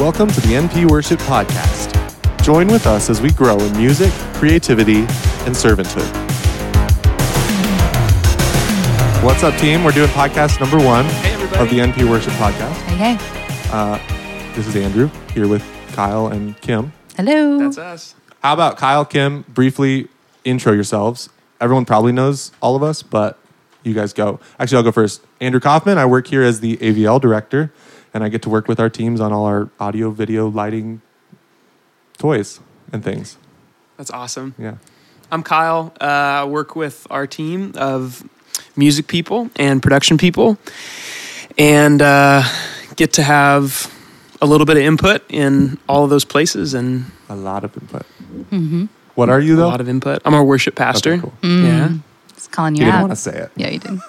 Welcome to the NP Worship Podcast. Join with us as we grow in music, creativity, and servanthood. What's up, team? We're doing podcast number one Hey, of the NP Worship Podcast. Hey, hey. Uh, this is Andrew here with Kyle and Kim. Hello. That's us. How about Kyle, Kim, briefly intro yourselves? Everyone probably knows all of us, but you guys go. Actually, I'll go first. Andrew Kaufman. I work here as the AVL director, and I get to work with our teams on all our audio, video, lighting, toys, and things. That's awesome. Yeah. I'm Kyle. Uh, I work with our team of music people and production people, and uh, get to have a little bit of input in all of those places and A lot of input. What are you, though? a lot of input. I'm a worship pastor. Okay, cool. Yeah. He's calling You you, didn't want to say it. Yeah, you did.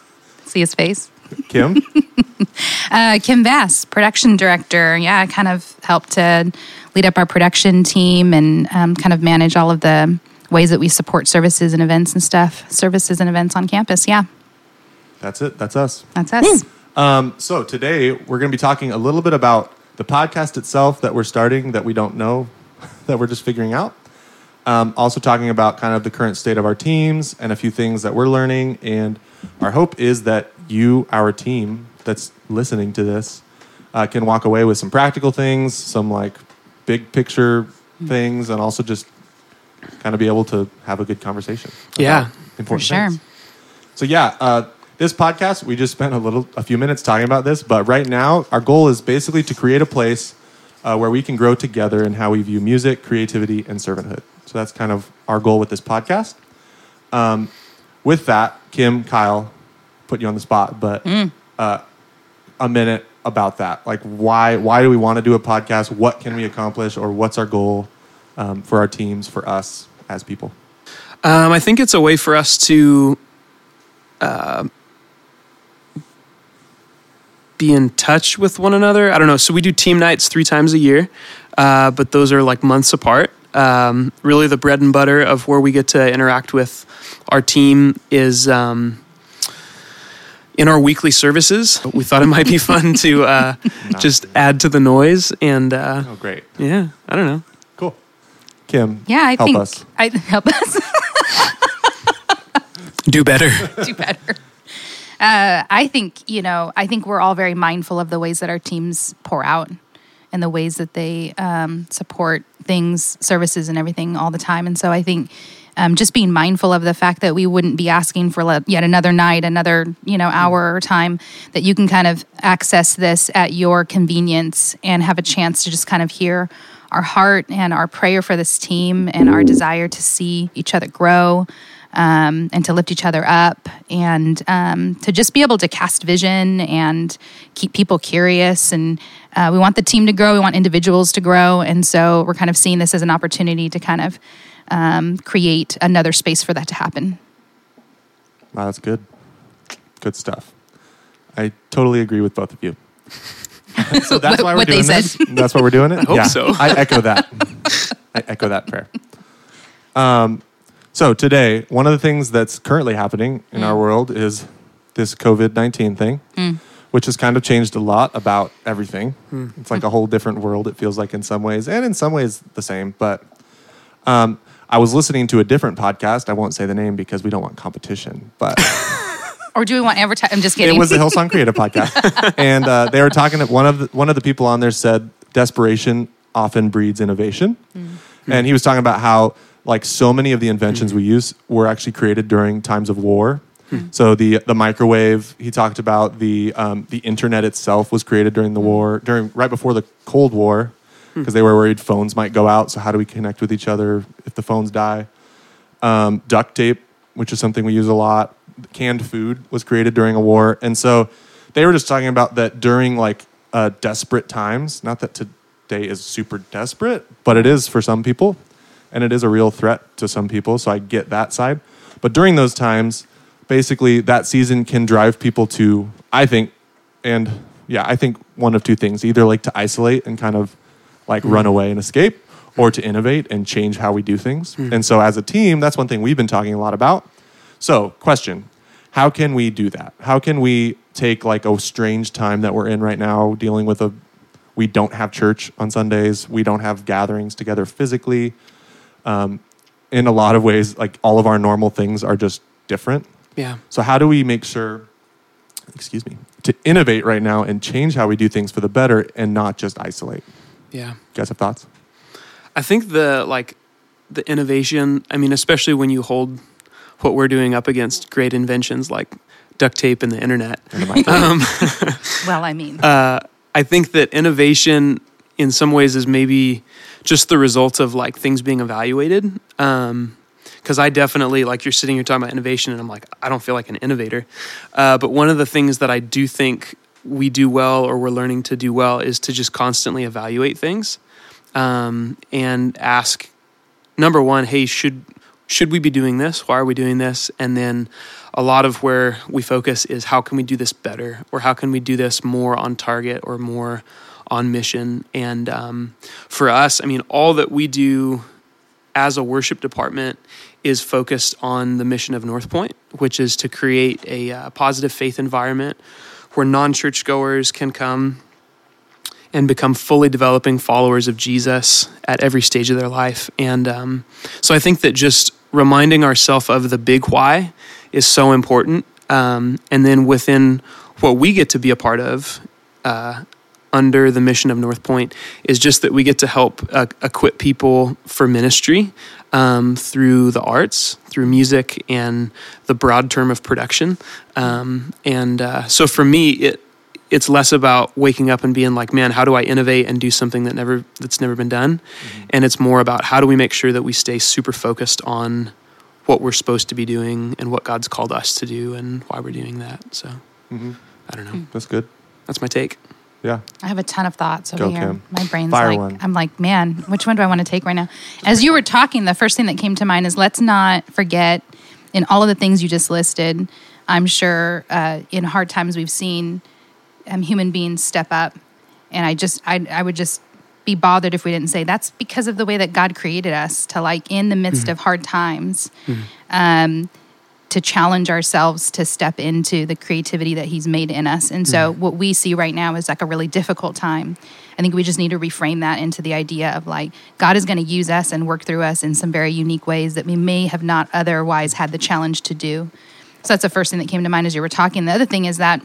See his face. Kim? Uh, Kim Bass, production director. Yeah, I kind of helped to lead up our production team and um, kind of manage all of the ways that we support services and events and stuff, services and events on campus. Yeah, That's it. That's us. that's us. Um, so today we're going to be talking a little bit about the podcast itself that we're starting that we don't know that we're just figuring out. Um, also talking about kind of the current state of our teams and a few things that we're learning. And our hope is that you, our team that's listening to this, uh, can walk away with some practical things, some like big picture things, and also just kind of be able to have a good conversation. Yeah, important sure. things. So yeah, uh, this podcast we just spent a little, a few minutes talking about this, but right now our goal is basically to create a place uh, where we can grow together in how we view music, creativity, and servanthood. So that's kind of our goal with this podcast. Um, with that, Kim, Kyle, put you on the spot, but uh, a minute about that. Like, why why do we want to do a podcast? What can we accomplish, or what's our goal um, for our teams, for us as people? Um, I think it's a way for us to uh, be in touch with one another. I don't know. So we do team nights three times a year, uh, but those are like months apart. Um, really, the bread and butter of where we get to interact with our team is. Um, in our weekly services, we thought it might be fun to uh, just add to the noise, and uh, Oh, great, yeah, I don't know. cool. Kim, Yeah, I help think us. I help us Do better. do better. Uh, I think you know. I think we're all very mindful of the ways that our teams pour out and the ways that they um, support things, services, and everything all the time. And so I think um, just being mindful of the fact that we wouldn't be asking for yet another night, another you know hour or time that you can kind of access this at your convenience and have a chance to just kind of hear our heart and our prayer for this team and our desire to see each other grow um, and to lift each other up and um, to just be able to cast vision and keep people curious. And uh, we want the team to grow, we want individuals to grow. And so we're kind of seeing this as an opportunity to kind of um, create another space for that to happen. Wow, that's good. Good stuff. I totally agree with both of you. so that's What- why we're what they doing said. this. That's why we're doing it. I hope so. I echo that. I echo that prayer. Um, so today, one of the things that's currently happening in Mm. our world is this COVID nineteen thing, which has kind of changed a lot about everything. It's like a whole different world. It feels like in some ways, and in some ways the same. But um, I was listening to a different podcast. I won't say the name because we don't want competition, but. Or do we want advertise? I'm just kidding. It was the Hillsong Creative podcast, and uh, they were talking. One of the, one of the people on there said, "Desperation often breeds innovation," and he was talking about how like so many of the inventions we use were actually created during times of war. So the the microwave. He talked about the um, the internet itself was created during the war, during right before the Cold War, because they were worried phones might go out. So how do we connect with each other if the phones die? um, duct tape, which is something we use a lot. Canned food was created during a war, and so they were just talking about that during like uh, desperate times. Not that today is super desperate, but it is for some people, and it is a real threat to some people. So I get that side. But during those times, basically, that season can drive people to, I think, and yeah, I think one of two things: either like to isolate and kind of like run away and escape, or to innovate and change how we do things. And so, as a team, that's one thing we've been talking a lot about. So, question How can we do that? How can we take like a strange time that we're in right now, dealing with a we don't have church on Sundays. We don't have gatherings together physically. Um, in a lot of ways, like all of our normal things are just different. Yeah. So how do we make sure, excuse me, to innovate right now and change how we do things for the better and not just isolate? Yeah. You guys have thoughts? I think the like the innovation, I mean, especially when you hold what we're doing up against great inventions like duct tape and the internet. Um, Well, I mean, uh, I think that innovation in some ways is maybe just the result of like things being evaluated. Um, because I definitely like you're sitting here talking about innovation, and I'm like, I don't feel like an innovator. Uh, but one of the things that I do think we do well, or we're learning to do well, is to just constantly evaluate things um, and ask number one, hey, should should we be doing this? Why are we doing this? And then a lot of where we focus is how can we do this better, or how can we do this more on target or more on mission. And um, for us, I mean, all that we do as a worship department is focused on the mission of North Point, which is to create a uh, positive faith environment where non churchgoers can come and become fully developing followers of Jesus at every stage of their life. And um, so I think that just reminding ourselves of the big why is so important. Um, and then within what we get to be a part of, uh, under the mission of North Point is just that we get to help uh, equip people for ministry um, through the arts, through music, and the broad term of production. Um, and uh, so for me, it it's less about waking up and being like, man, how do I innovate and do something that never that's never been done, and it's more about how do we make sure that we stay super focused on what we're supposed to be doing and what God's called us to do and why we're doing that. So Mm-hmm. I don't know. That's good. That's my take. Yeah. I have a ton of thoughts over Go, here. Kim. My brain's Fire like, one. I'm like, man, which one do I want to take right now? As you were talking, the first thing that came to mind is let's not forget in all of the things you just listed. I'm sure uh, in hard times we've seen um, human beings step up, and I just, I, I would just be bothered if we didn't say that's because of the way that God created us to like in the midst of hard times. Um, to challenge ourselves to step into the creativity that he's made in us. And so mm-hmm. what we see right now is like a really difficult time. I think we just need to reframe that into the idea of like God is going to use us and work through us in some very unique ways that we may have not otherwise had the challenge to do. So that's the first thing that came to mind as you were talking. The other thing is that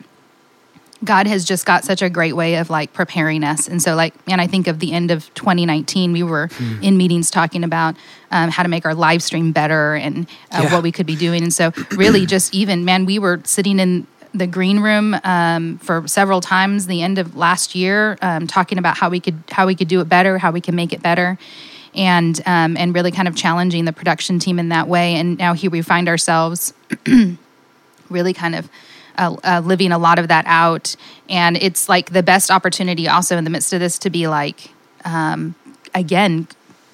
God has just got such a great way of like preparing us. And so, like, man, I think of the end of 2019, we were in meetings talking about um, how to make our live stream better and uh, Yeah. what we could be doing. And so, really, just even, man, we were sitting in the green room um, for several times the end of last year, um, talking about how we could how we could do it better, how we can make it better. And um, and really kind of challenging the production team in that way. And now here we find ourselves really kind of uh, uh, living a lot of that out. And it's like the best opportunity also in the midst of this to be like, um, again,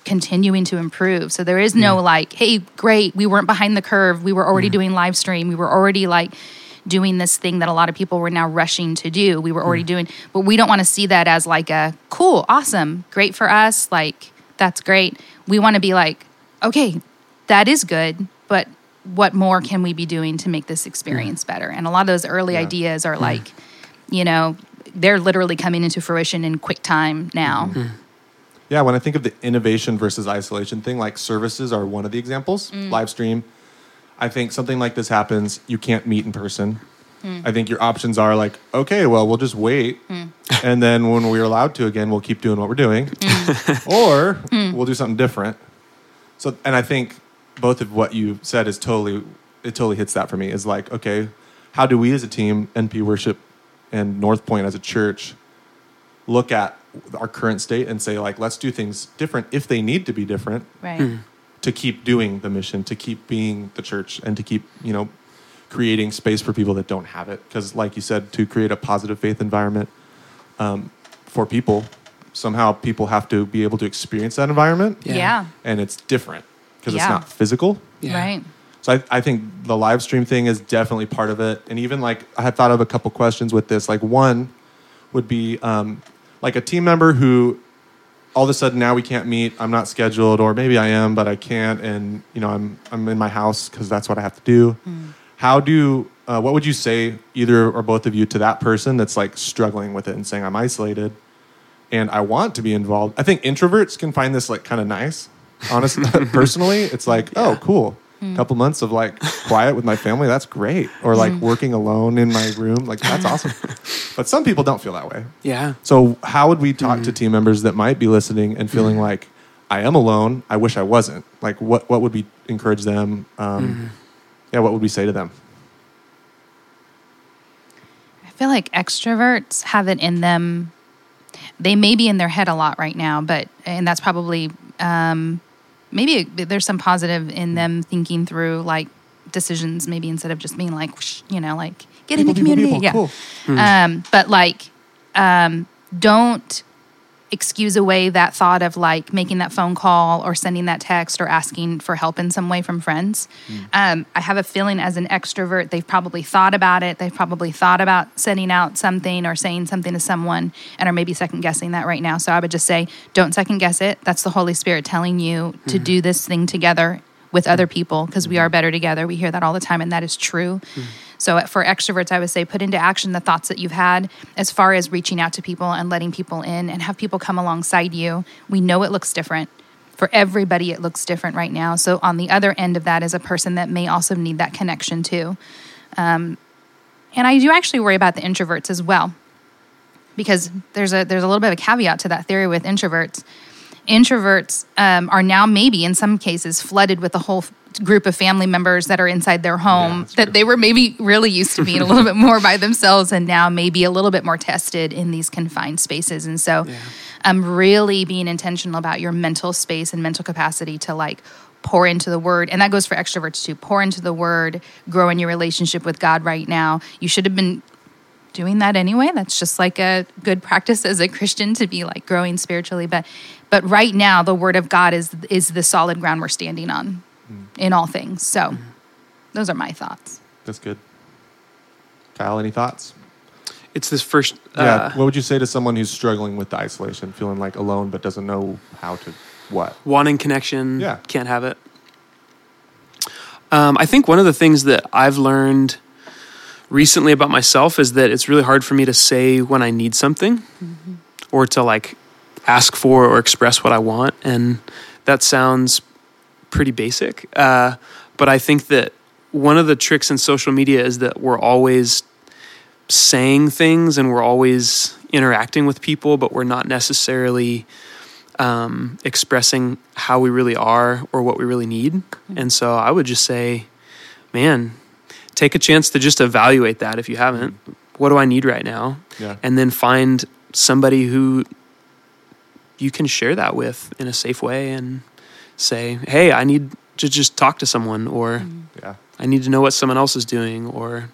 continuing to improve. So there is no like, hey, great, we weren't behind the curve. We were already doing live stream. We were already like doing this thing that a lot of people were now rushing to do. We were already doing, but we don't want to see that as like a cool, awesome, great for us. Like, that's great. We want to be like, okay, that is good, but what more can we be doing to make this experience better? And a lot of those early Yeah. ideas are like, you know, they're literally coming into fruition in quick time now. Mm-hmm. Yeah, when I think of the innovation versus isolation thing, like services are one of the examples. Mm. Live stream. I think something like this happens, you can't meet in person. Mm. I think your options are like, okay, well, we'll just wait. Mm. And then when we're allowed to again, we'll keep doing what we're doing. or we'll do something different. So, and I think both of what you said is totally, it totally hits that for me is like, okay, how do we as a team, NP Worship and North Point as a church, look at our current state and say like let's do things different if they need to be different Right. to keep doing the mission to keep being the church and to keep you know creating space for people that don't have it because like you said to create a positive faith environment um, for people somehow people have to be able to experience that environment Yeah. Yeah. and it's different because Yeah. it's not physical Yeah. Right. so I, I think the live stream thing is definitely part of it. And even like I had thought of a couple questions with this. Like one would be um, like a team member who all of a sudden now we can't meet. I'm not scheduled, or maybe I am, but I can't. And you know I'm I'm in my house because that's what I have to do. How do uh, what would you say either or both of you to that person that's like struggling with it and saying I'm isolated? and I want to be involved. I think introverts can find this like kind of nice. Honestly, personally, it's like, oh, cool. A couple months of like quiet with my family, that's great. Or like hmm. working alone in my room, like that's awesome. But some people don't feel that way. Yeah. So, how would we talk to hmm. team members that might be listening and feeling like, I am alone. I wish I wasn't. Like, what what would we encourage them? Um, Yeah, what would we say to them? I feel like extroverts have it in them. They may be in their head a lot right now, but and that's probably um, maybe there's some positive in them thinking through like decisions. Maybe instead of just being like, you know, like get in the People, people, community, people. yeah. Cool. Um, but like, um, don't excuse away that thought of like making that phone call or sending that text or asking for help in some way from friends. Mm. Um, I have a feeling as an extrovert, they've probably thought about it. They've probably thought about sending out something or saying something to someone and are maybe second guessing that right now. So I would just say, don't second guess it. That's the Holy Spirit telling you to mm-hmm. do this thing together with other mm. people because we mm-hmm. are better together. We hear that all the time, and that is true. Mm. So for extroverts, I would say put into action the thoughts that you've had as far as reaching out to people and letting people in and have people come alongside you. We know it looks different. For everybody, it looks different right now. So on the other end of that is a person that may also need that connection too. Um, and I do actually worry about the introverts as well, because there's a there's a little bit of a caveat to that theory with introverts introverts um, are now maybe in some cases flooded with a whole group of family members that are inside their home that's that true. they were maybe really used to being a little bit more by themselves and now maybe a little bit more tested in these confined spaces and so um, really being intentional about your mental space and mental capacity to like pour into the word and that goes for extroverts too pour into the word grow in your relationship with god right now you should have been doing that anyway. That's just like a good practice as a Christian to be like growing spiritually. But but right now the word of God is is the solid ground we're standing on in all things. So those are my thoughts. That's good. Kyle, any thoughts? It's this first. Yeah. Uh, what would you say to someone who's struggling with the isolation, feeling like alone but doesn't know how to what? wanting connection. Yeah. Can't have it. Um, I think one of the things that I've learned recently about myself is that it's really hard for me to say when I need something or to like ask for or express what I want. And that sounds pretty basic. Uh, but I think that one of the tricks in social media is that we're always saying things and we're always interacting with people, but we're not necessarily um, expressing how we really are or what we really need. And so I would just say, man, take a chance to just evaluate that if you haven't. What do I need right now? Yeah. And then find somebody who you can share that with in a safe way and say, hey, I need to just talk to someone or mm. Yeah. I need to know what someone else is doing or,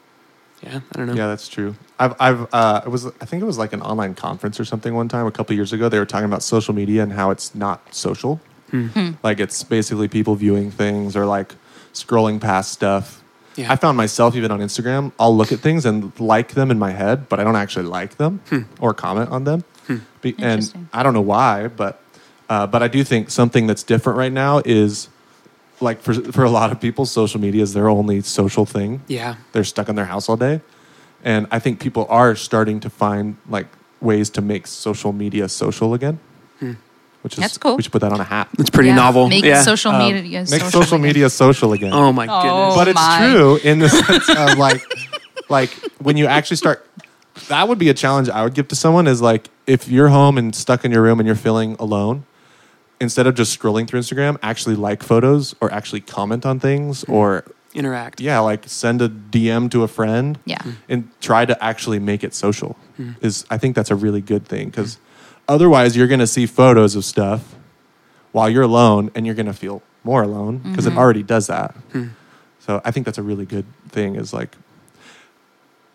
yeah, I don't know. Yeah, that's true. I've, I've, uh, it was, I think it was like an online conference or something one time a couple years ago. They were talking about social media and how it's not social. Hmm. Hmm. Like it's basically people viewing things or like scrolling past stuff. Yeah. I found myself even on Instagram. I'll look at things and like them in my head, but I don't actually like them hmm. or comment on them. Be- and I don't know why, but uh, but I do think something that's different right now is like for for a lot of people, social media is their only social thing Yeah. they're stuck in their house all day and i think people are starting to find like ways to make social media social again which is That's cool. we should put that on a hat It's pretty Yeah, novel. Make yeah. social Um, media make social, again. media social again Oh my Oh. goodness. but it's my. true in the sense of like like when you actually start that would be a challenge i would give to someone is like if you're home and stuck in your room and you're feeling alone instead of just scrolling through instagram actually like photos or actually comment on things mm-hmm. or Interact. yeah like send a dm to a friend Yeah. and try to actually make it social mm-hmm. is i think that's a really good thing because otherwise you're going to see photos of stuff while you're alone and you're going to feel more alone because it mm-hmm. already does that. Hmm. So i think that's a really good thing is like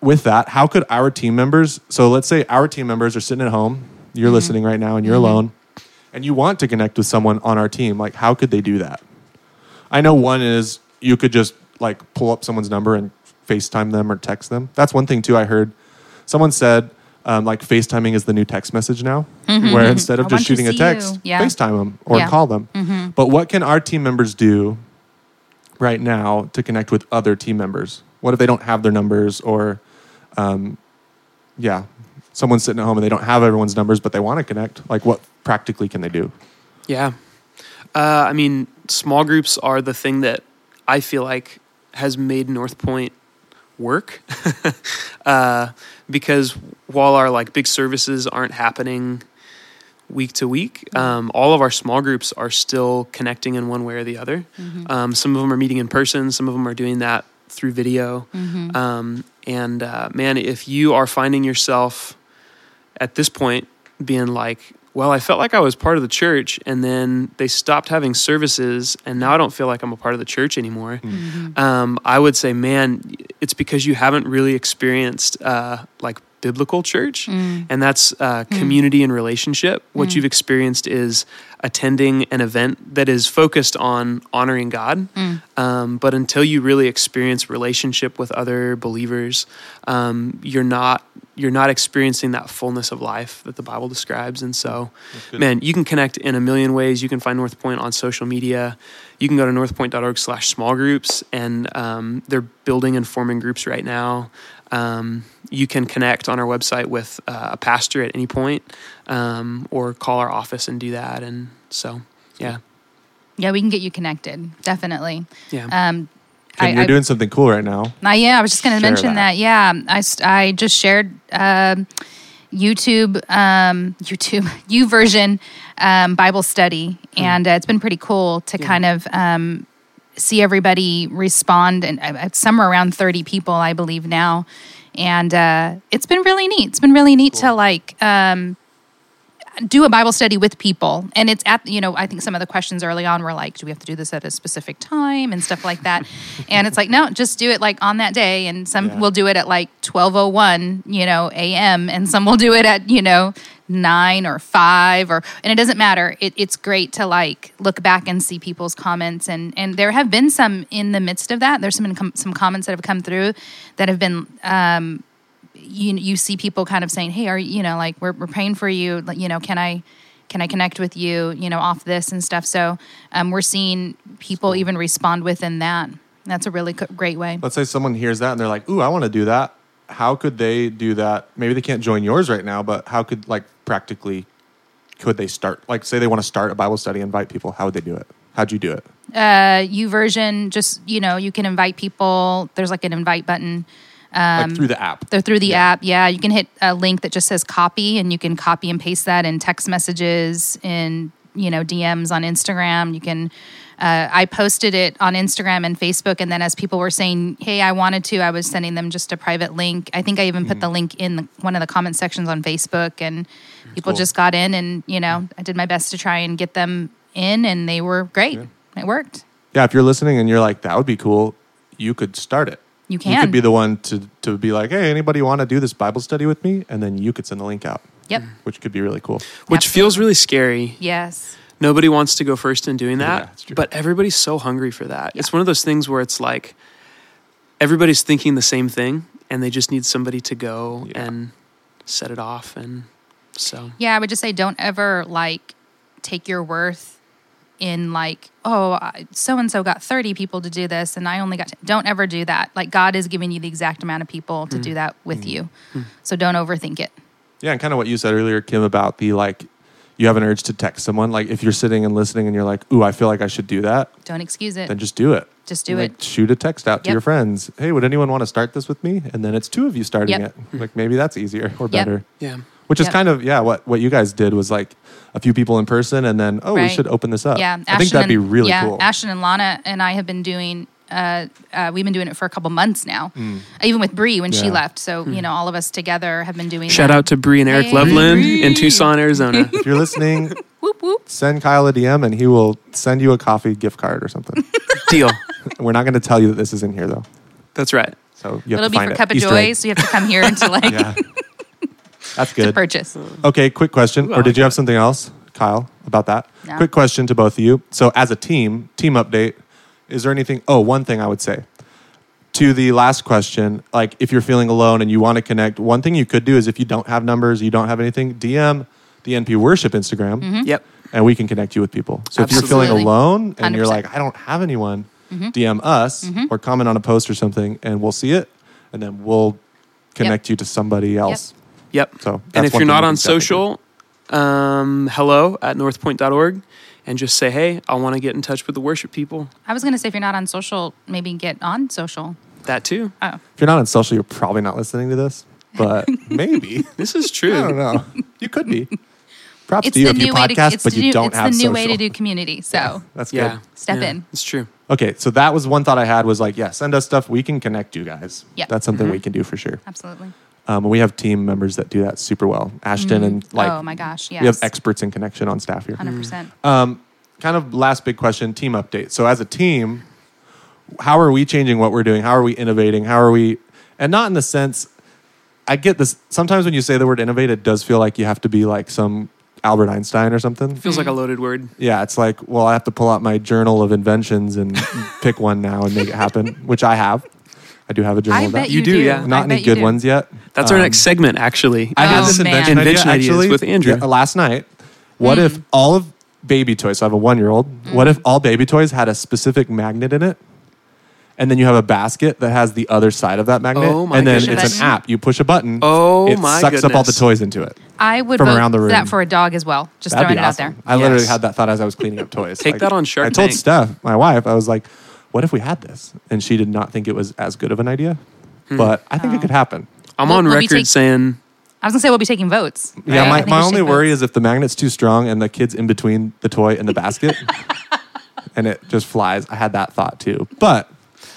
with that how could our team members so let's say our team members are sitting at home you're listening right now and you're alone and you want to connect with someone on our team like how could they do that I know one is you could just like pull up someone's number and FaceTime them or text them. That's one thing too. I heard someone said um, like FaceTiming is the new text message now, where instead of Mm-hmm. I just shooting a text. Yeah. FaceTime them or Yeah. Mm-hmm. call them. But what can our team members do right now to connect with other team members? What if they don't have their numbers or, um, yeah, someone's sitting at home and they don't have everyone's numbers, but they want to connect. Like, what practically can they do? Yeah. Uh, I mean, small groups are the thing that I feel like has made North Point work. uh, because while our like big services aren't happening week to week, um, all of our small groups are still connecting in one way or the other. Um, some of them are meeting in person, some of them are doing that through video. Um, and uh, man, if you are finding yourself at this point being like, well, I felt like I was part of the church, and then they stopped having services, and now I don't feel like I'm a part of the church anymore. Um, I would say, man, it's because you haven't really experienced uh, like biblical church, and that's uh, community and relationship. What you've experienced is attending an event that is focused on honoring God. Um, but until you really experience relationship with other believers, um, you're not you're not experiencing that fullness of life that the Bible describes. And so, man, you can connect in a million ways. You can find North Point on social media. You can go to northpoint.org slash small groups, and um, they're building and forming groups right now. Um, you can connect on our website with uh, a pastor at any point, um, or call our office and do that. And so, yeah, Yeah, we can get you connected. Definitely. yeah. Um, Kim, I- you're I- doing something cool right now. Uh, yeah, I was just going to mention that. that. Yeah, I, I just shared um YouTube um, YouTube YouVersion um, Bible study, and uh, it's been pretty cool to kind of um, see everybody respond. And uh, it's somewhere around thirty people, I believe now, and uh, it's been really neat. It's been really neat to like. Um, do a Bible study with people. And it's at, you know, I think some of the questions early on were like, do we have to do this at a specific time and stuff like that? and it's like, no, just do it like on that day. And some Yeah. will do it at like 1201, you know, AM. And some will do it at, you know, nine or five or, and it doesn't matter. It, it's great to like look back and see people's comments. And, and there have been some in the midst of that. There's some, some comments that have come through that have been, um, you you see people kind of saying, "Hey, are you you know like we're we're praying for you? You know, can I can I connect with you? You know, off this and stuff." So um, we're seeing people even respond within that. That's a really co- great way. Let's say someone hears that and they're like, "Ooh, I want to do that." How could they do that? Maybe they can't join yours right now, but how could like practically could they start? Like, say they want to start a Bible study, invite people. How would they do it? How'd you do it? Uh, YouVersion, just you know, you can invite people. There's like an invite button. Like through the app. They're through the Yeah. app. Yeah, you can hit a link that just says copy, and you can copy and paste that in text messages, in you know DMs on Instagram. You can. Uh, I posted it on Instagram and Facebook, and then as people were saying, "Hey, I wanted to," I was sending them just a private link. I think I even put the link in the, one of the comment sections on Facebook, and people Cool. just got in, and you know, I did my best to try and get them in, and they were great. It worked. Yeah, if you're listening and you're like, "That would be cool," you could start it. You can. You could be the one to to be like, "Hey, anybody want to do this Bible study with me?" And then you could send the link out, Yep. which could be really cool. Which feels really scary. Yes. Nobody wants to go first in doing that, it's true. but everybody's so hungry for that. It's one of those things where it's like everybody's thinking the same thing and they just need somebody to go Yeah. and set it off and so Yeah, I would just say don't ever like take your worth in like, oh, so and so got 30 people to do this and I only got, 10. don't ever do that. Like God is giving you the exact amount of people to do mm. that with mm. you. Mm. So don't overthink it. Yeah, and kind of what you said earlier, Kim, about the like, you have an urge to text someone. Like, if you're sitting and listening and you're like, "Ooh, I feel like I should do that," Don't excuse it. then just do it. Just do like, it. Shoot a text out to your friends. Hey, would anyone want to start this with me? And then it's two of you starting Yep. it. Like maybe that's easier or Yep. better. yeah. Which is kind of yeah, what what you guys did was like a few people in person, and then oh, we should open this up. Yeah, I think that'd be and- really yeah, cool. Ashton and Lana and I have been doing. Uh, uh, we've been doing it for a couple months now, even with Bree when she Mm. Left. So you know, all of us together have been doing. Shout that. out to Bree and Eric Hey, Loveland in Tucson, Arizona. if you're listening, Whoop whoop. send Kyle a DM, and he will send you a coffee gift card or something. Deal. We're not going to tell you that this is in here though, That's right. so you have It'll to be find for it. Cup of Easter Joy, egg. so you have to come here to like Yeah, that's to good. purchase. Okay, quick question. Ooh, or did you have something else, Kyle, about that? No. Quick question to both of you. So, as a team, team update, is there anything? Oh, one thing I would say to the last question like, if you're feeling alone and you want to connect, one thing you could do is if you don't have numbers, you don't have anything, DM the NP Worship Instagram mm-hmm. Yep. and we can connect you with people. So, if you're Absolutely. feeling alone and you're 100%. like, I don't have anyone, mm-hmm. DM us mm-hmm. or comment on a post or something and we'll see it and then we'll connect you to somebody else. Yep. So and if you're not on can definitely do. social, um, hello at northpoint.org and just say, hey, I want to get in touch with the worship people. I was going to say if you're not on social, maybe get on social. That too. Oh, if you're not on social, you're probably not listening to this, but maybe. This is true. I don't know. You could be. Props it's to you the if you new to podcast, but you new, don't it's have the new social. way to do community. So That's Yeah. good. Step Yeah, in. It's true. Okay, so that was one thought I had was like, yeah, send us stuff. We can connect you guys. Yeah. That's something Mm-hmm. we can do for sure. absolutely. Um, and we have team members that do that super well. Ashton and like, oh my gosh, yes. we have experts in connection on staff here. 100%. Um, kind of last big question team update. So, as a team, how are we changing what we're doing? How are we innovating? How are we, and not in the sense, I get this. Sometimes when you say the word innovate, it does feel like you have to be like some Albert Einstein or something. Feels like a loaded word. Yeah, it's like, well, I have to pull out my journal of inventions and pick one now and make it happen, which I have. I do have a journal I of bet that. you, You do, yeah. Not bet any good do. ones yet. That's our Um, next segment, actually. I had Oh, this man. invention, Invention idea ideas actually with Andrew. yeah, last night. What if all of baby toys? So I have a one-year-old. What if all baby toys had a specific magnet in it? And then you have a basket that has the other side of that magnet, Oh, my and then goodness. it's an app. You push a button. Oh, it my sucks up all the toys into it. I would From vote around the room. that for a dog as well. Just That'd throwing it awesome. out there. I literally had that thought as I was cleaning up toys. Take that on Shark I told Tank. Steph, my wife, I was like, "What if we had this?" And she did not think it was as good of an idea, Hmm. but I think it Oh. could happen. I'm Will- on will we record take- saying I was gonna say we'll be taking votes. Yeah, right? I my, think my we should only take worry votes. is if the magnet's too strong and the kid's in between the toy and the basket, and it just flies. I had that thought too, but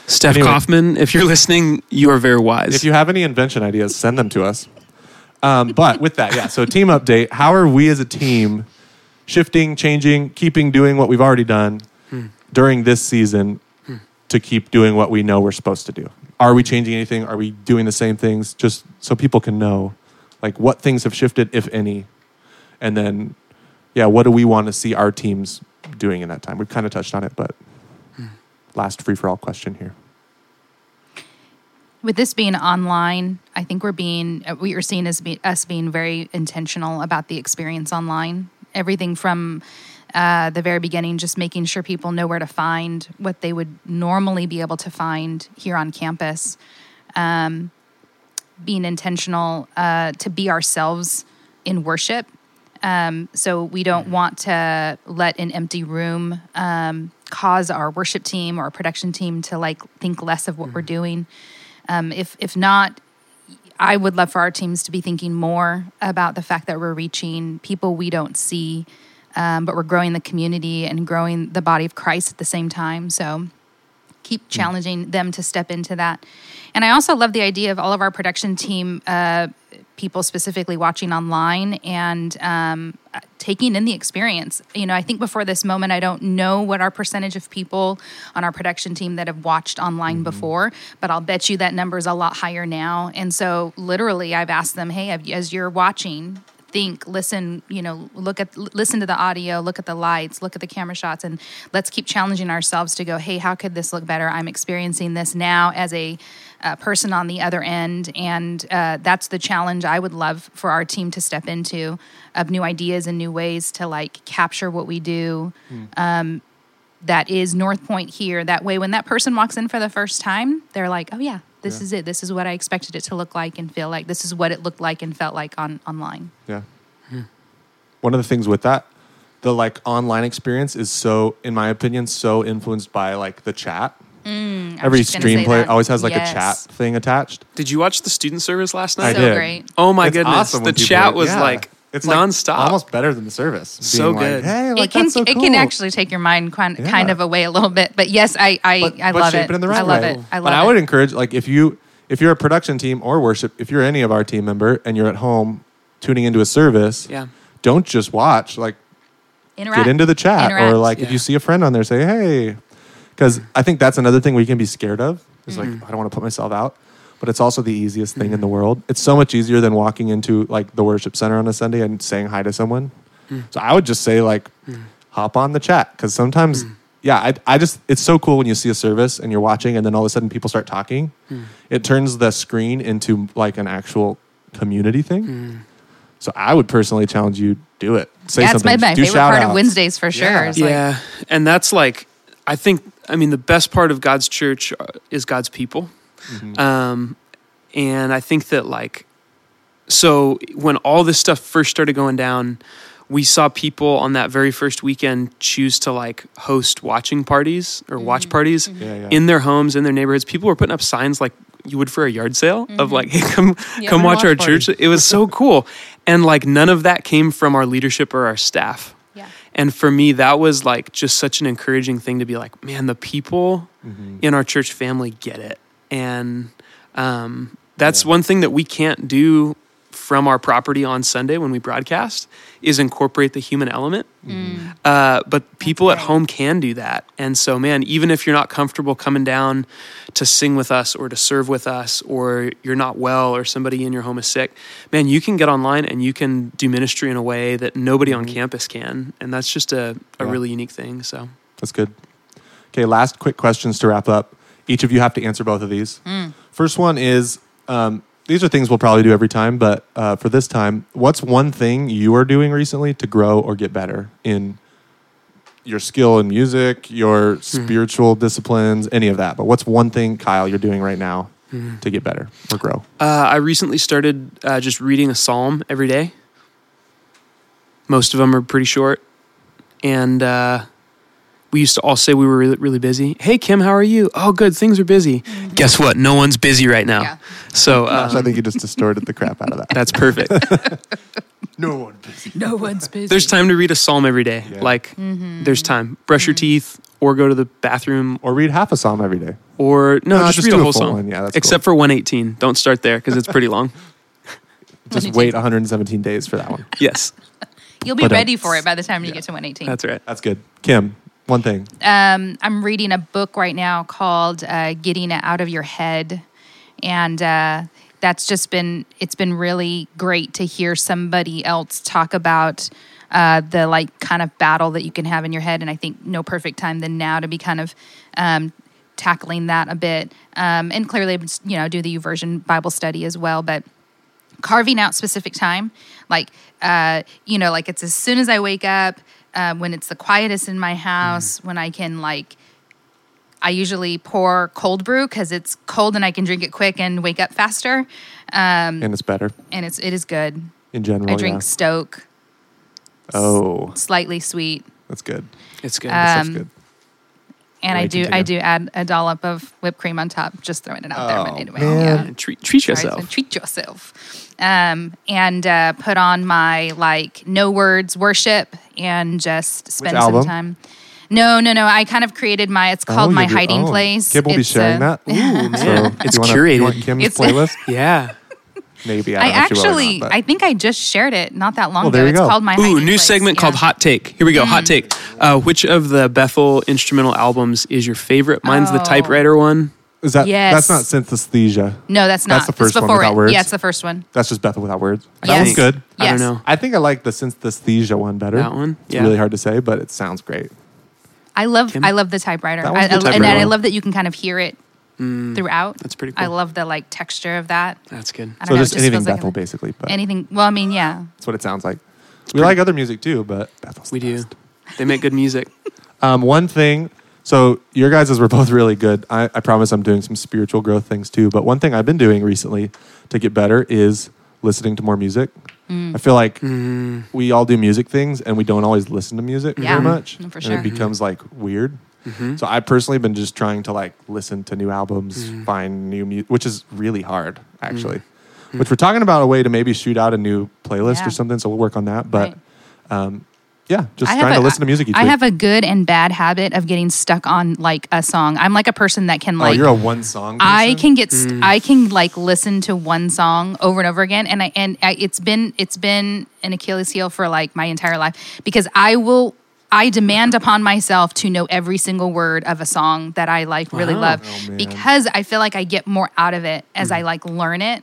Steph Anyway. Kaufman, if you're listening, you are very wise. If you have any invention ideas, send them to us. Um, but with that, yeah. So team update. How are we as a team shifting, changing, keeping doing what we've already done during this season to keep doing what we know we're supposed to do? Are we changing anything? Are we doing the same things? Just so people can know, like what things have shifted, if any, and then, yeah, what do we want to see our teams doing in that time? We've kind of touched on it, but last free for all question here. with this being online, I think we're being uh, we are seen as be, us being very intentional about the experience online. Everything from uh, the very beginning, just making sure people know where to find what they would normally be able to find here on campus. Um, being intentional uh, to be ourselves in worship. Um, so we don't want to let an empty room um, cause our worship team or our production team to like think less of what we're doing. Um, if if not, I would love for our teams to be thinking more about the fact that we're reaching people we don't see, um, but we're growing the community and growing the body of Christ at the same time. So keep challenging them to step into that. And I also love the idea of all of our production team uh, people specifically watching online and um, taking in the experience. You know, I think before this moment, I don't know what our percentage of people on our production team that have watched online before, but I'll bet you that number is a lot higher now. And so, literally, I've asked them, "Hey, as you're watching." Think listen you know look at listen to the audio look at the lights look at the camera shots and let's keep challenging ourselves to go hey how could this look better? I'm experiencing this now as a uh, person on the other end and uh, that's the challenge i would love for our team to step into of new ideas and new ways to like capture what we do. Um, that is north point here. That way when that person walks in for the first time they're like oh yeah this Yeah. is it this is what i expected it to look like and feel like this is what it looked like and felt like on online Yeah. One of the things with that, the like online experience is so, in my opinion, so influenced by like the chat. Mm, Every was stream say player that. always has like Yes. a chat thing attached. Did you watch the student service last I night? so did. great Oh my It's goodness. awesome the chat are- was yeah. like it's like nonstop. almost better than the service. So Being like, good. hey, like it can that's so it cool. can actually take your mind kind, Yeah. kind of away a little bit but yes i i, but, I but love shape it it in the right i love way. it i love but it I would encourage like if you if you're a production team or worship, if you're any of our team member and you're at home tuning into a service, Yeah. don't just watch. Like Interact. get into the chat Interact. or like if you see a friend on there, say hey, because I think that's another thing we can be scared of. Is like mm. I don't want to put myself out. But it's also the easiest thing in the mm-hmm. world. It's so much easier than walking into like the worship center on a Sunday and saying hi to someone. Mm. So I would just say like, mm. hop on the chat because sometimes, mm. yeah, I, I just it's so cool when you see a service and you're watching and then all of a sudden people start talking. It turns the screen into like an actual community thing. So I would personally challenge you do it. Say yeah, it's my, something. my Do favorite part of. Wednesdays for sure. Yeah. It's like, yeah. and that's like, I think, I mean, the best part of God's church uh, is God's people. Mm-hmm. Um, and I think that, like, so when all this stuff first started going down, we saw people on that very first weekend choose to like host watching parties or watch parties Yeah, yeah. in their homes, in their neighborhoods. People were putting up signs like you would for a yard sale of like, hey, come Yeah, come we're watch our party. church. It was so cool. And like none of that came from our leadership or our staff. Yeah. And for me, that was like just such an encouraging thing to be like, man, the people in our church family get it. And um, that's one thing that we can't do from our property on Sunday when we broadcast is incorporate the human element. Uh, but people at home can do that. And so, man, even if you're not comfortable coming down to sing with us or to serve with us, or you're not well or somebody in your home is sick, man, you can get online and you can do ministry in a way that nobody on campus can. And that's just a, a Yeah. really unique thing. So, That's good. Okay, last quick questions to wrap up. Each of you have to answer both of these. First one is um, these are things we'll probably do every time, but uh, for this time, what's one thing you are doing recently to grow or get better in your skill in music, your spiritual disciplines, any of that? But what's one thing, Kyle, you're doing right now to get better or grow? uh, I recently started uh, just reading a psalm every day. Most of them are pretty short. And uh, we used to all say we were really, really busy. Hey, Kim, how are you? Oh, good. Things are busy. Guess what? No one's busy right now. Yeah. So Gosh, I uh, think you just distorted the crap out of that. that's perfect. no one busy. No one's busy. there's time to read a psalm every day. Yeah. Like, Mm-hmm. there's time. Brush your teeth or go to the bathroom Or read half a psalm every day. or no, No, just, just read do a a whole full psalm. one. Yeah, that's Except for 118. Don't start there because it's pretty long. Just wait 117 days for that one. yes, You'll be But, uh, ready for it by the time you get to 118. that's right. That's good. Kim, one thing. um, I'm reading a book right now called uh, "Getting It Out of Your Head," and uh, that's just been it's been really great to hear somebody else talk about uh, the like kind of battle that you can have in your head. And I think no perfect time than now to be kind of um, tackling that a bit. Um, and clearly, you know, do the version Bible study as well, but carving out specific time like uh you know like it's as soon as i wake up uh, when it's the quietest in my house when i can like i usually pour cold brew because it's cold and i can drink it quick and wake up faster and it's better and it's it is good in general. i drink yeah. Stok Oh, slightly sweet that's good. It's good. Uh, That's Um, good. And i Right, do i do add a dollop of whipped cream on top just throwing it out there Oh, but anyway man. yeah And treat treat Try to yourself. treat yourself um, and uh, put on my like no words worship and just spend some album? time no no no i kind of created my it's called Oh, my hiding oh, place Kim will be sharing uh, that. Ooh. So it's you wanna- curated. You want Kim's It's- playlist? yeah. Maybe. I, I don't know if she will or actually, not, I think I just shared it not that long Well, ago. you It's go. called my Ooh, new place. segment Yeah. called Hot Take. Here we go. Hot Take. Uh, which of the Bethel instrumental albums is your favorite? Mine's the Oh. typewriter one. is that Yes. that's not synesthesia. No, that's not. That's the first it's one without it. words? Yeah, it's the first one. That's just Bethel without words. That Yes. one's good. I Yes. don't know. I think I like the synesthesia one better. That one? It's Yeah. really hard to say, but it sounds great. I love. Kim? I love the typewriter. That one's I, the I- and typewriter I love that you can kind of hear it throughout. That's pretty cool. I love the like texture of that. That's good. I don't So know, just just anything feels like Bethel, a- basically. But Anything. Well, I mean, yeah. that's what it sounds like. We like other music too, but Bethel's We the do. They make good music. Um, one thing, so your guys' were both really good. I, I promise I'm doing some spiritual growth things too. But one thing I've been doing recently to get better is listening to more music. I feel like we all do music things and we don't always listen to music Yeah. very much. Mm, for And it becomes like weird. So I personally been just trying to like listen to new albums, mm. find new music, which is really hard actually. Mm. Which we're talking about a way to maybe shoot out a new playlist Yeah. or something. So we'll work on that. But Right. um, yeah, just I have trying to a- listen to music each I week. have a good and bad habit of getting stuck on like a song. I'm like a person that can oh, like you're a one song. I can get st- mm. I can like listen to one song over and over again and I and I, it's been it's been an Achilles heel for like my entire life because I will I demand upon myself to know every single word of a song that I like really Wow. love Oh, because I feel like I get more out of it as I mm. like learn it.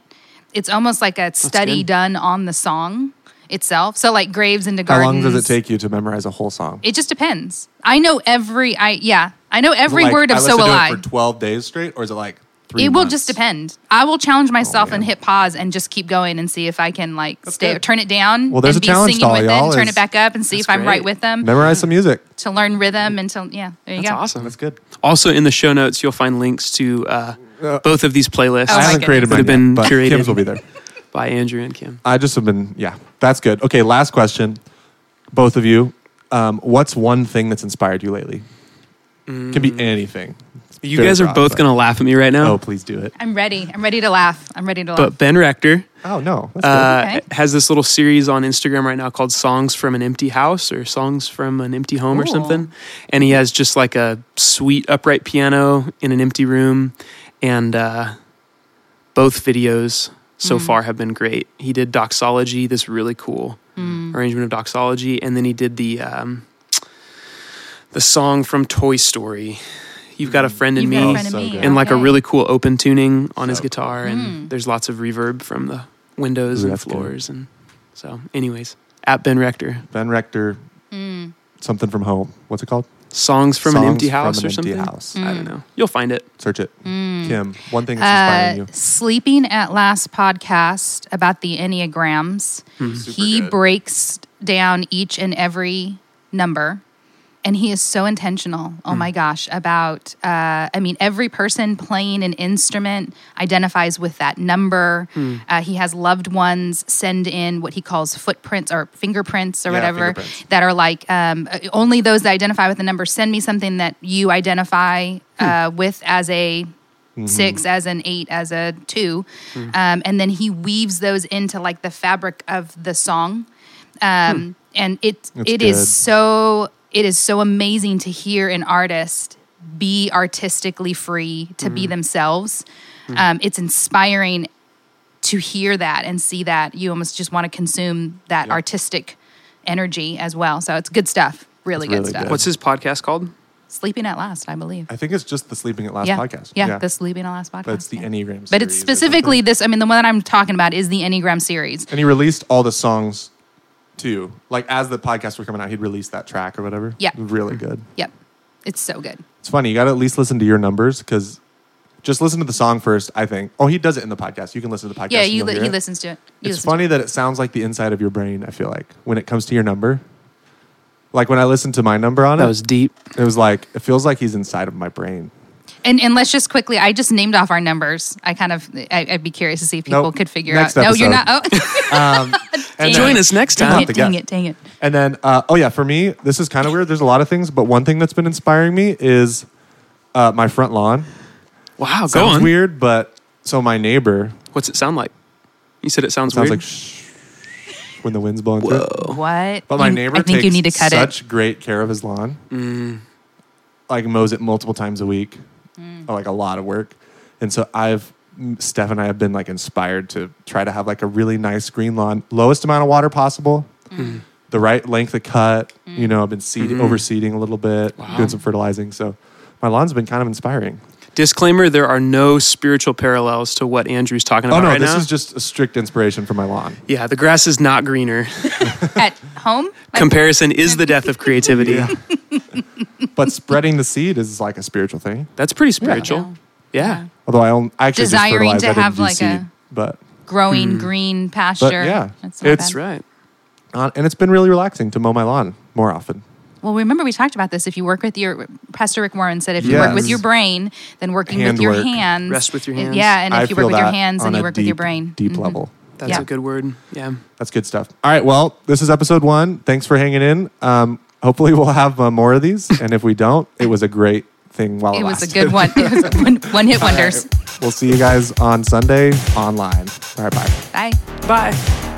It's almost like a study done on the song itself. So like Graves into Gardens. How long does it take you to memorize a whole song? It just depends. I know every I yeah, I know every Like, word of I So listen Will to I. it for 12 days straight, or is it like three It will months? just depend. I will challenge myself and hit pause and just keep going and see if I can like stay good. turn it down. Well, there's and a challenge singing with it y'all and turn it back up and see if I'm great. right with them Memorize some music. to learn rhythm and to yeah. There you That's go. awesome. That's good. Also, in the show notes, you'll find links to uh, Uh, both of these playlists. Oh I haven't created That mine have been yet, but curated. Kim's will be there. by Andrew and Kim. I just have been, yeah, that's good. Okay, last question. Both of you, um, what's one thing that's inspired you lately? Can be anything. You guys are both going to laugh at me right now. Oh, please do it. I'm ready. I'm ready to laugh. I'm ready to laugh. But Ben Rector Oh, no. That's uh, Okay. has this little series on Instagram right now called Songs from an Empty House or Songs from an Empty Home or Cool. something. And he has just like a sweet upright piano in an empty room. And uh, both videos so far have been great. He did Doxology, this really cool arrangement of Doxology. And then he did the, um, the song from Toy Story. You've got a friend in You've me got a Oh, friend so in me. and like a Okay. really cool open tuning on his So guitar and Mm. there's lots of reverb from the windows Ooh, and that's good. floors and so anyways at ben rector Ben Rector, Mm. something from home. What's it called? songs from an Songs empty from house an or Empty something House. i don't know you'll find it Search it. Mm. Kim, one thing that's inspiring Uh, you. Sleeping at Last podcast about the Enneagrams. he good. breaks down each and every number. And he is so intentional. Oh my gosh! About, uh, I mean, every person playing an instrument identifies with that number. Uh, he has loved ones send in what he calls footprints or fingerprints or Yeah, whatever fingerprints. that are like um, uh, only those that identify with the number send me something that you identify uh, with as a six, as an eight, as a two, um, and then he weaves those into like the fabric of the song, um, and it That's it is so it is so amazing to hear an artist be artistically free to be themselves. Um, it's inspiring to hear that and see that you almost just want to consume that Yeah. artistic energy as well. So it's good stuff. Really It's good really stuff. good. what's his podcast called Sleeping at Last, I believe. I think it's just the Sleeping at Last yeah. podcast. Yeah, the Sleeping at Last podcast. But it's the yeah. Enneagram But it's specifically this. I mean, the one that I'm talking about is the Enneagram series. And he released all the songs too. Like as the podcasts were coming out, he'd release that track or whatever. Yeah. Really good. Mm-hmm. Yep, it's so good. It's funny. You got to at least listen to your numbers because just listen to the song first, I think. Oh, he does it in the podcast. You can listen to the podcast. Yeah, you li- he it. listens to it. You It's listen to funny that it sounds like the inside of your brain, I feel like, when it comes to your number. Like when I listened to my number on that it, was deep it was like, it feels like he's inside of my brain. And and let's just quickly. I just named off our numbers. I kind of. I, I'd be curious to see if people Nope. could figure Next out. No, you're not. episode. Oh, Um, and join us next time have it! Dang it! Dang it! And then, uh, oh yeah, for me, this is kind of weird. There's a lot of things, but one thing that's been inspiring me is uh, my front lawn. wow go Sounds on weird, but so my neighbor what's it sound like you said it sounds, sounds weird like shh when the wind's blowing through. What? But my You- neighbor I think takes you need to cut it. such great care of his lawn. Mm. Like mows it multiple times a week, Mm. like a lot of work. And so I've Steph and I have been like inspired to try to have like a really nice green lawn, lowest amount of water possible, Mm. the right length of cut. You know, I've been seeding, Mhm. overseeding a little bit, Wow. doing some fertilizing. So my lawn's been kind of inspiring. disclaimer there are no spiritual parallels to what andrew's talking Oh about no, right this now is just a strict inspiration for my lawn. yeah the grass is not greener At home? comparison is the death of creativity Yeah. but spreading the seed is like a spiritual thing. that's pretty spiritual yeah. Although I, own, I actually just Desiring fertilize, to I didn't have do like seed, a- but Growing green pasture. yeah, That's not it's- that's right uh, and it's been really relaxing to mow my lawn more often. Well, remember we talked about this. If you work with your Pastor Rick Warren said, if you work with your brain, then working with your Handwork. hands. Rest with your hands. Yeah, and if I you work with your hands, on then you a work with your brain. Deep Mhm. level. that's Yeah. a good word yeah That's good stuff. All right, well, this is episode one. Thanks for hanging in. Um, hopefully, we'll have uh, more of these, and if we don't, it was a great thing while it, It was a good one. It was a one, one hit All right. wonders. We'll see you guys on Sunday online. All right, bye. Bye. bye